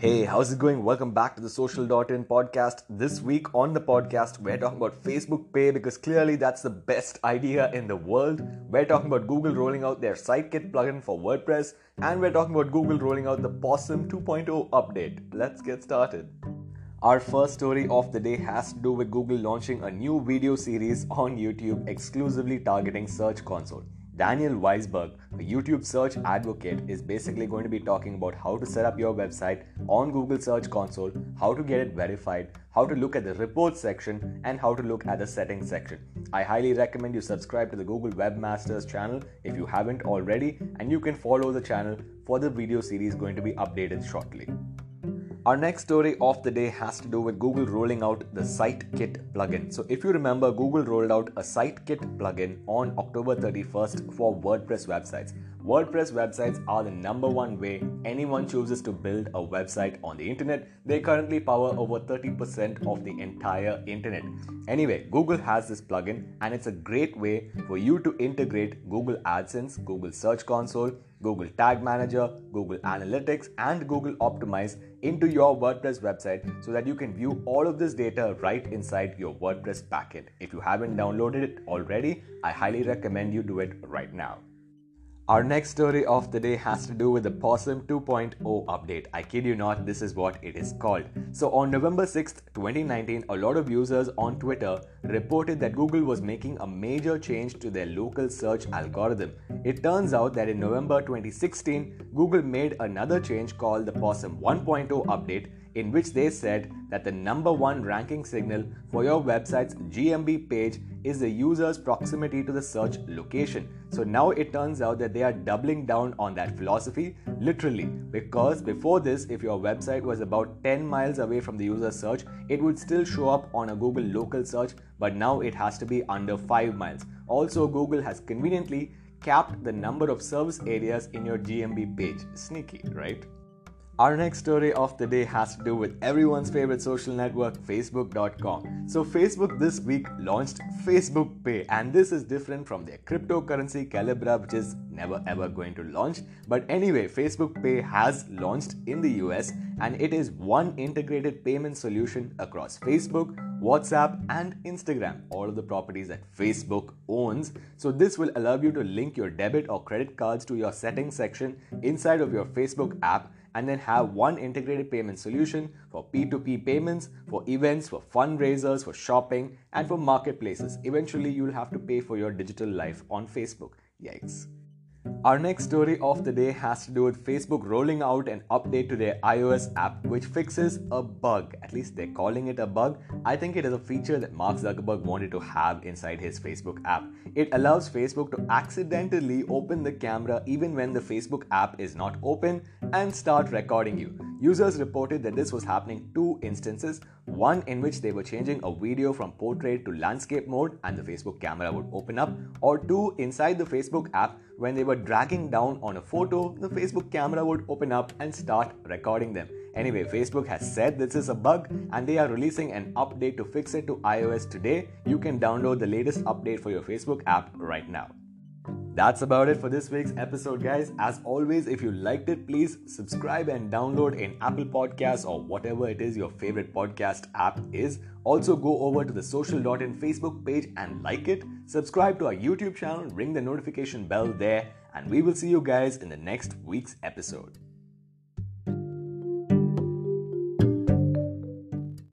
Hey, how's it going? Welcome back to the Social.in podcast. This week on the podcast, we're talking about Facebook Pay because clearly that's the best idea in the world. We're talking about Google rolling out their Sitekit plugin for WordPress, and we're talking about Google rolling out the Possum 2.0 update. Let's get started. Our first story of the day has to do with Google launching a new video series on YouTube exclusively targeting Search Console. Daniel Waisberg, a YouTube search advocate, is basically going to be talking about how to set up your website on Google Search Console, how to get it verified, how to look at the reports section, and how to look at the settings section. I highly recommend you subscribe to the Google Webmasters channel if you haven't already, and you can follow the channel for the video series going to be updated shortly. Our next story of the day has to do with Google rolling out the Sitekit plugin. So, if you remember, Google rolled out a Sitekit plugin on October 31st for WordPress websites. WordPress websites are the number one way anyone chooses to build a website on the internet. They currently power over 30% of the entire internet. Anyway, Google has this plugin and it's a great way for you to integrate Google AdSense, Google Search Console, Google Tag Manager, Google Analytics, and Google Optimize into your WordPress website so that you can view all of this data right inside your WordPress backend. If you haven't downloaded it already, I highly recommend you do it right now. Our next story of the day has to do with the Possum 2.0 update. I kid you not, this is what it is called. So, on November 6th, 2019, a lot of users on Twitter reported that Google was making a major change to their local search algorithm. It turns out that in November 2016, Google made another change called the Possum 1.0 update in which they said that the number one ranking signal for your website's GMB page is the user's proximity to the search location. So now it turns out that they are doubling down on that philosophy literally because before this, if your website was about 10 miles away from the user search, it would still show up on a Google local search, but now it has to be under 5 miles. Also, Google has conveniently capped the number of service areas in your GMB page. Sneaky, right? Our next story of the day has to do with everyone's favorite social network, Facebook.com. So, Facebook this week launched Facebook Pay, and this is different from their cryptocurrency Calibra, which is never ever going to launch. But anyway, Facebook Pay has launched in the US, and it is one integrated payment solution across Facebook, WhatsApp, and Instagram, all of the properties that Facebook owns. So, this will allow you to link your debit or credit cards to your settings section inside of your Facebook app and then have one integrated payment solution for P2P payments, for events, for fundraisers, for shopping, and for marketplaces. Eventually, you'll have to pay for your digital life on Facebook. Yikes. Our next story of the day has to do with Facebook rolling out an update to their iOS app which fixes a bug. At least they're calling it a bug. I think it is a feature that Mark Zuckerberg wanted to have inside his Facebook app. It allows Facebook to accidentally open the camera even when the Facebook app is not open and start recording you. Users reported that this was happening two instances one in which they were changing a video from portrait to landscape mode and the Facebook camera would open up, or two inside the Facebook app when they were dragging down on a photo, the Facebook camera would open up and start recording them. Anyway, Facebook has said this is a bug and they are releasing an update to fix it to iOS today. You can download the latest update for your Facebook app right now. That's about it for this week's episode, guys. As always, if you liked it, please subscribe and download in Apple Podcasts or whatever it is your favorite podcast app is. Also, go over to the social.in Facebook page and like it. Subscribe to our YouTube channel, ring the notification bell there, and we will see you guys in the next week's episode.